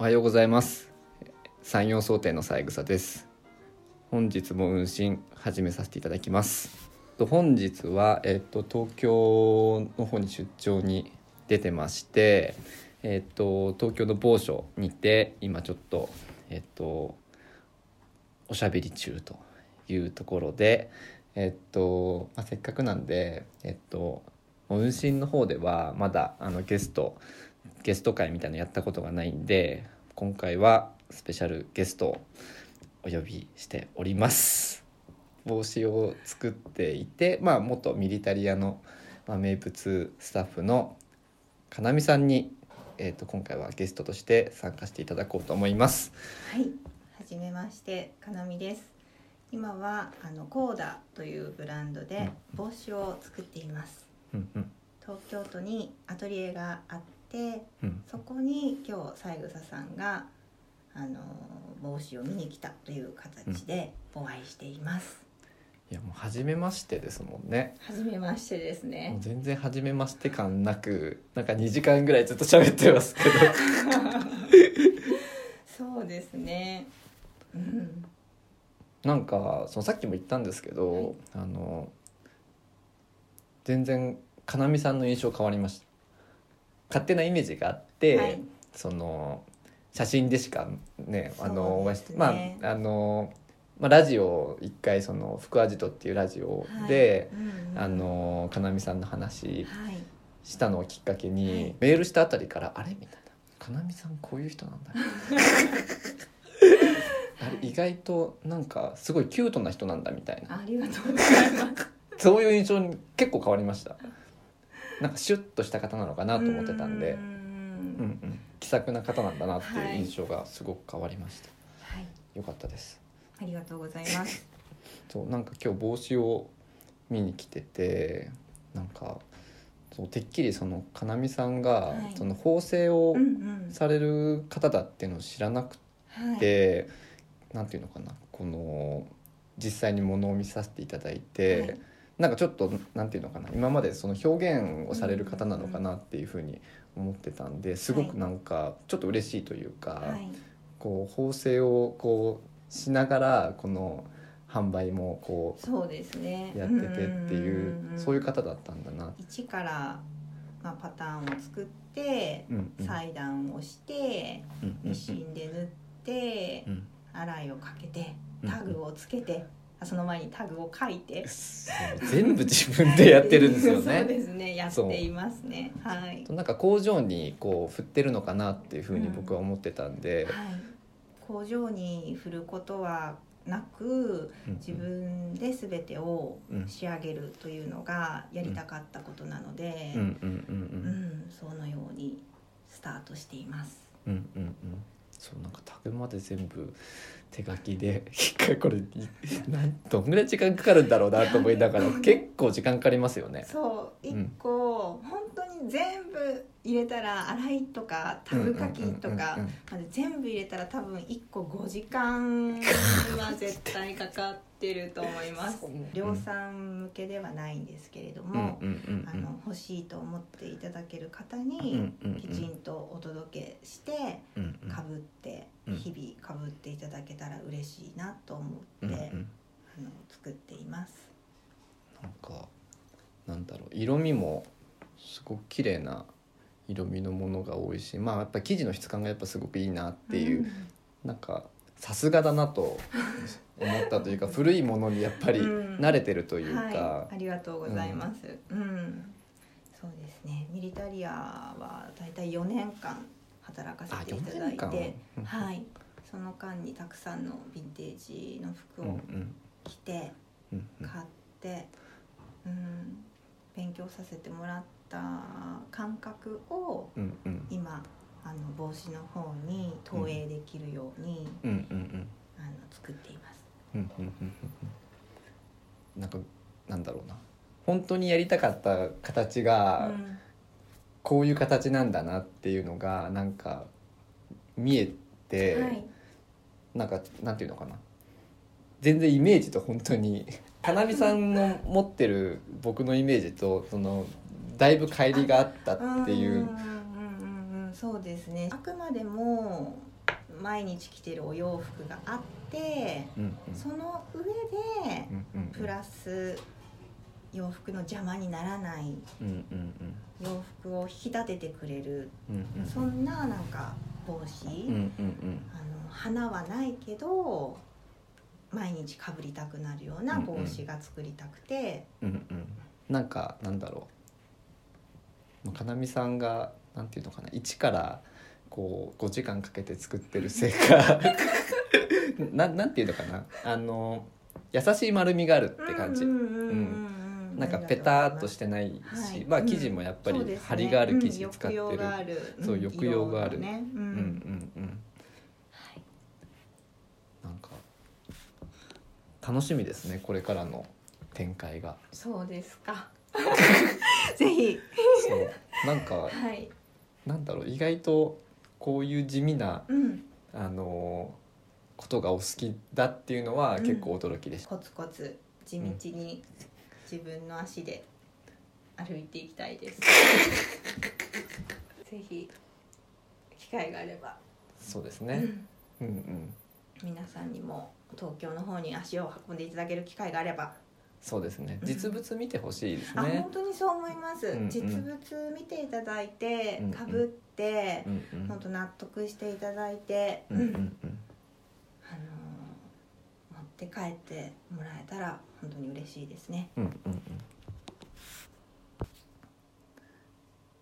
おはようございます。山陽想定の三枝です。本日も運針始めさせていただきます。本日はえっと東京の方に出張に出てましてえっと東京の某所にて今ちょっとえっとおしゃべり中というところでえっと、まあ、せっかくなんでえっと運針の方ではまだあのゲストゲスト会みたいなのやったことがないんで今回はスペシャルゲストをお呼びしております。帽子を作っていてまあ元ミリタリアの、まあ、名物スタッフのかなみさんに、えー、と今回はゲストとして参加していただこうと思います。はい、はじめまして、かなみです。今はあのコーダというブランドで帽子を作っています。うんうん。東京都にアトリエがあって、うんそこに今日三枝さんがあの帽子を見に来たという形でお会いしています。いやもう初めましてですもんねはじめましてですもうね。全然初めまして感なくなんか2時間ぐらいずっと喋ってますけどそうですね。うん。なんかそのさっきも言ったんですけど、はいあの全然かなみさんの印象変わりました勝手なイメージがあって、はい。その写真でしかねあのまああの、まあ、ラジオ一回その「福アジト」っていうラジオで、はい。うんうん。あのかなみさんの話はい。したのをきっかけに、はい。メールしたあたりから「あれ?」みたいな「かなみさんこういう人なんだ」あれ意外となんかすごいキュートな人なんだみたいな。ありがとうございます。そういう印象に結構変わりましたなんかシュッとした方なのかなと思ってたんでううんうん気さくな方なんだなっていう印象がすごく変わりました、はい。よかったですありがとうございます。そうなんか今日帽子を見に来ててなんかそうてっきりそのかなみさんが、はいその縫製を。される方だっていうのを知らなくはい。て、なんていうのかなこの実際にものを見させていただいて、はいなんかちょっとなんていうのかな今までその表現をされる方なのかなっていうふうに思ってたんですごくなんかちょっと嬉しいというか、はい。こう縫製をこうしながらこの販売もこそうですね。うやっててっていうそういう方。方だったんだな。一からまあパターンを作って、うんうん裁断をして、ミシンで縫ってう、ん洗いをかけて、うんタグをつけて、あその前にタグを書いて。全部自分でやってるんですよ そうね。ですね。やっていますね。はい。なんか工場にこう振ってるのかなっていうふうに僕は思ってたんで、はい。工場に振ることはなく、うん自分で全てをうん仕上げるというのがやりたかったことなので、うんうんうんううんん、そのようにスタートしています。うんうんうんそうなんかタグまで全部手書きで一回これいなんどんぐらい時間かかるんだろうなと思いながら結構時間かかりますよね。そう、一うん個、本当に全部入れたら洗いとかタグ書きとかまで全部入れたら多分一個5時間は絶対かかってると思います。量産向けではないんですけれどうん。も、あの欲しいと思っていただける方うにきちんとお届けしてかぶってうん。日々かぶっていただけたら嬉しいなと思って、作っています。なんかなんだろう色味もすごく綺麗な色味のものが多いしまあやっぱ生地の質感がやっぱすごくいいなっていう、ん。なんかさすがだなと思ったというか 古いものにやっぱりうん。慣れてるというか、はい、ありがとうございます。うん、そうですね。ミリタリアはだいたい4年間働かせていただいあ4てはい。その間にたくさんのヴィンテージの服うんうをん。着て、うんうん。買って、うん、勉強させてもらった感覚をうんうん。今あの帽子の方に投影できるように、うんうんうんあの作っています。うんうんうんうん。うんなんかなんだろうな。本当にやりたかった形がうん。こういう形なんだなっていうのがなんか見えて、はい。なんかなんていうのかな。全然イメージと本当にかなみさんの持ってる僕のイメージとそのだいぶ乖離があったっていう。そうですね。あくまでも毎日着てるお洋服があってうんうん。その上でうんうんプラス洋服の邪魔にならないうんうん洋服を引き立ててくれる。うんうんそんななんか帽子、うんうんうん。あの花はないけど毎日かぶりたくなるような帽子が作りたくて、うんうん。なんかなんだろう。かなみさんがなんていうのかな。一からこう5時間かけて作ってるせいか。ななんていうのかな。あの優しい丸みがあるって感じ、なんかペターっとしてないし、はい。まあ生地もやっぱり張りがある生地使ってる、うそうん。抑揚があるうん。うんうんうん。なんか楽しみですねこれからの展開が。そうですか。ぜひ。そう。なんかはい。なんだろう意外とこういう地味なうん。あのことがお好きだっていうのはうん。結構驚きでした、コツコツ地道に自分の足で歩いていきたいです。ぜひ機会があれば、そうですね。うん。うんうん。皆さんにも東京の方に足を運んでいただける機会があれば、そうですね。うん。実物見てほしいですあね本当にそう思います、うんうん。実物見ていただいてうんうん。かぶってう、んうん。本当納得していただいて、うんうんうん。あのー持って帰ってもらえたら本当に嬉しいですね。うんうんうん。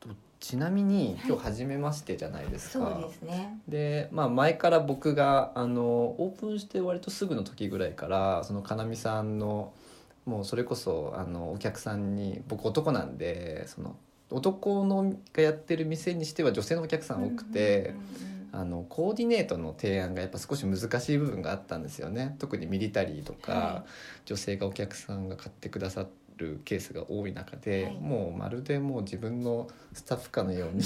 とちなみにはい。今日初めましてじゃないですか、そうですね。でまあ、前から僕があのオープンして割とすぐの時ぐらいからそのかなみさんのもうそれこそあのお客さんに僕男なんでその男のがやってる店にしては女性のお客さん多くて、あのコーディネートの提案がやっぱ少し難しい部分があったんですよね。特にミリタリーとか、は女性がお客さんが買ってくださるケースが多い中で、はい。もうまるでもう自分のスタッフかのように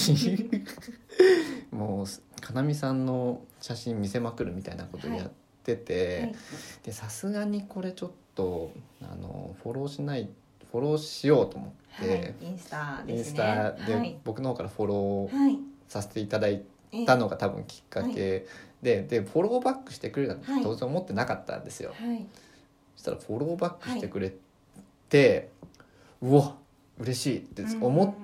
もうかなみさんの写真見せまくるみたいなことをやってて、はい。でさすがにこれちょっとあのフォローしないフォローしようと思って、はい、インスタインスタではい、僕の方からフォローはいさせていただいええたのが多分きっかけ。で,、でフォローバックしてくれるなんてはい。当然思ってなかったんですよ。はい。そしたらフォローバックしてくれて、うわ嬉しいって思っ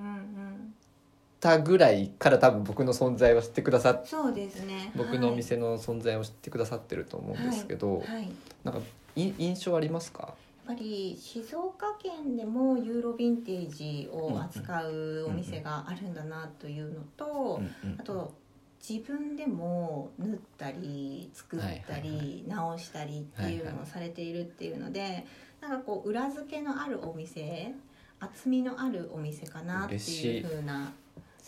たぐらいから多分僕の存在を知ってくださっそうですね。僕のお店の存在を知ってくださってると思うんですけど、はい、なんかい印象ありますか？ぱり静岡県でもユーロヴィンテージを扱うお店があるんだなというのと、あと自分でも縫ったり作ったり直したりっていうのをされているっていうのでなんかこう裏付けのあるお店厚みのあるお店かなっていいう風なそうあの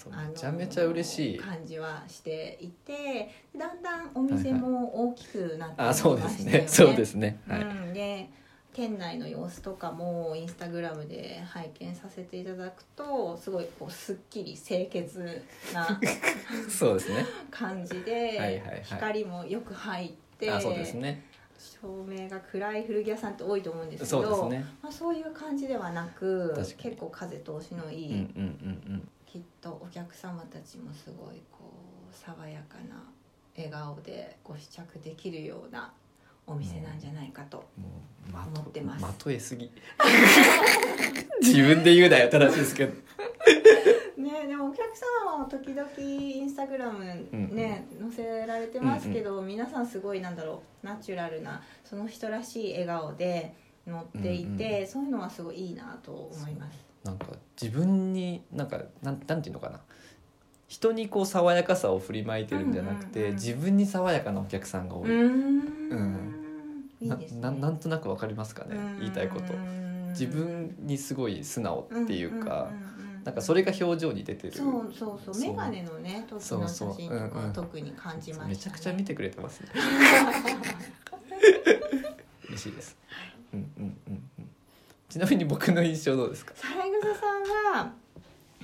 めちゃめちゃ嬉しい。感じはしていてだんだんお店も大きくなってきまあそうで。すね。そうですね。はい、うん、で店内の様子とかもインスタグラムで拝見させていただくとすごいこうすっきり清潔な そうですね。感じで、はいはいはい。光もよく入ってあそうですね照明が暗い古着屋さんって多いと思うんですけそうすね。まあ、そういう感じではなく結構風通しのいい、うんうんうんきっとお客様たちもすごいこう爽やかな笑顔でご試着できるようなお店なんじゃないかと、思ってます。まとえすぎ。自分で言うなよ正しいですけどねでもお客様も時々インスタグラムね、載せられてますけど、皆さんすごいなんだろうナチュラルなその人らしい笑顔で乗っていて、うんうそういうのはすごいいいなと思います。なんか自分になんかなんなんていうのかな。人にこう爽やかさを振りまいてるんじゃなくて、うんうんうん。自分に爽やかなお客さんが多い、うーん。うん。いいですね。なななんとなくわかりますかね言いたいこと。自分にすごい素直っていうか、なんかそれが表情に出てる。そうそうそう。眼鏡のね時の写真とうんうん。か特に感じましたねめちゃくちゃ見てくれてますね。嬉しいです、うんうんうんうん。ちなみに僕の印象どうですか？三枝さんは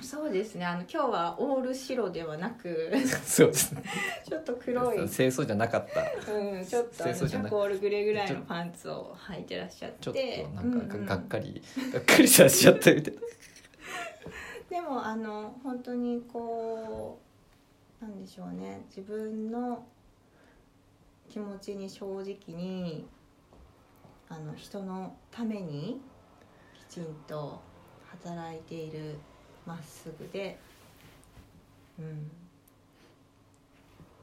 そうですね。あの今日はオール白ではなくそうですね。ちょっと黒い、清掃じゃなかった。うん、ちょっとチャコールグレーぐらいのパンツを履いてらっしゃって。ちょっとなんかうんうん。ががっかり、がっかりさせちゃったみたいなでもあの本当にこうなんでしょうね。自分の気持ちに正直にあの人のためにきちんと働いているまっすぐで、うん、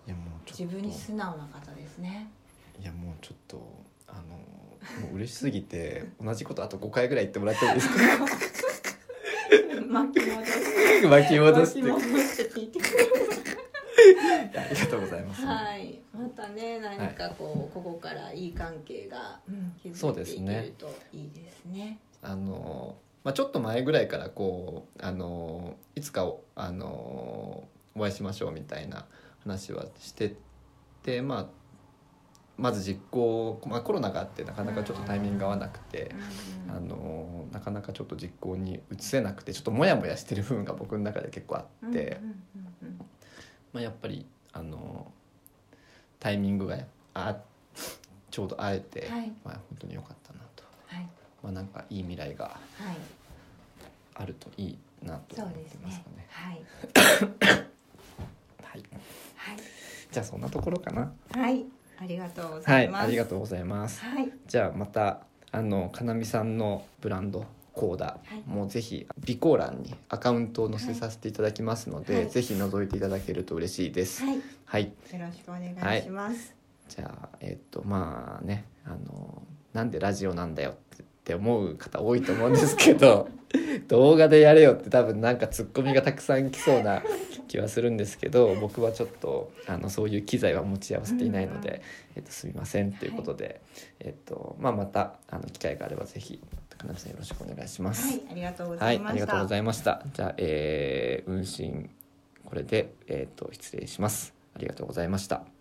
いやもう自分に素直な方ですね。いやもうちょっとあのもう嬉しすぎて同じことあと5回ぐらい言ってもらっていいですか？巻き戻して巻き戻してありがとうございます、はい、またね何かこう、ここからいい関係が、築いていけですねるといいですね。あのまあ、ちょっと前ぐらいからこうあのいつかおあのお会いしましょうみたいな話はしてて、まあ、まず実行、まあ、コロナがあってなかなかちょっとタイミングが合わなくて、うんあのなかなかちょっと実行に移せなくてちょっとモヤモヤしてる部分が僕の中で結構あって、まあ、やっぱりあのタイミングがあちょうど会えて、はい。まあ、本当に良かったなと、はい。まあ、なんかいい未来がはい。あるといいなと思ってますかね。はい。はい、はい。じゃあそんなところかな。はいありがとうごはい、ざいます。ありがとうございます。はいじゃあまたあのかなみさんのブランドコーダはいもうぜひ備考欄にアカウントを載せさせていただきますので、はいぜひ覗いていただけると嬉しいです。はいよはい、ろしくお願いします。じゃあえっとまあねあのなんでラジオなんだよって思う方多いと思うんですけど 動画でやれよって多分なんかツッコミがたくさん来そうな気はするんですけど僕はちょっとあのそういう機材は持ち合わせていないので、えっと、すみませんということで、えっとまあ、またあの機会があればぜひ高鍋さんよろしくお願いします。はいありがとうござはいい、ました。ありがとうございました。じゃあ、えー、運針これで、えっ、と失礼します。ありがとうございました。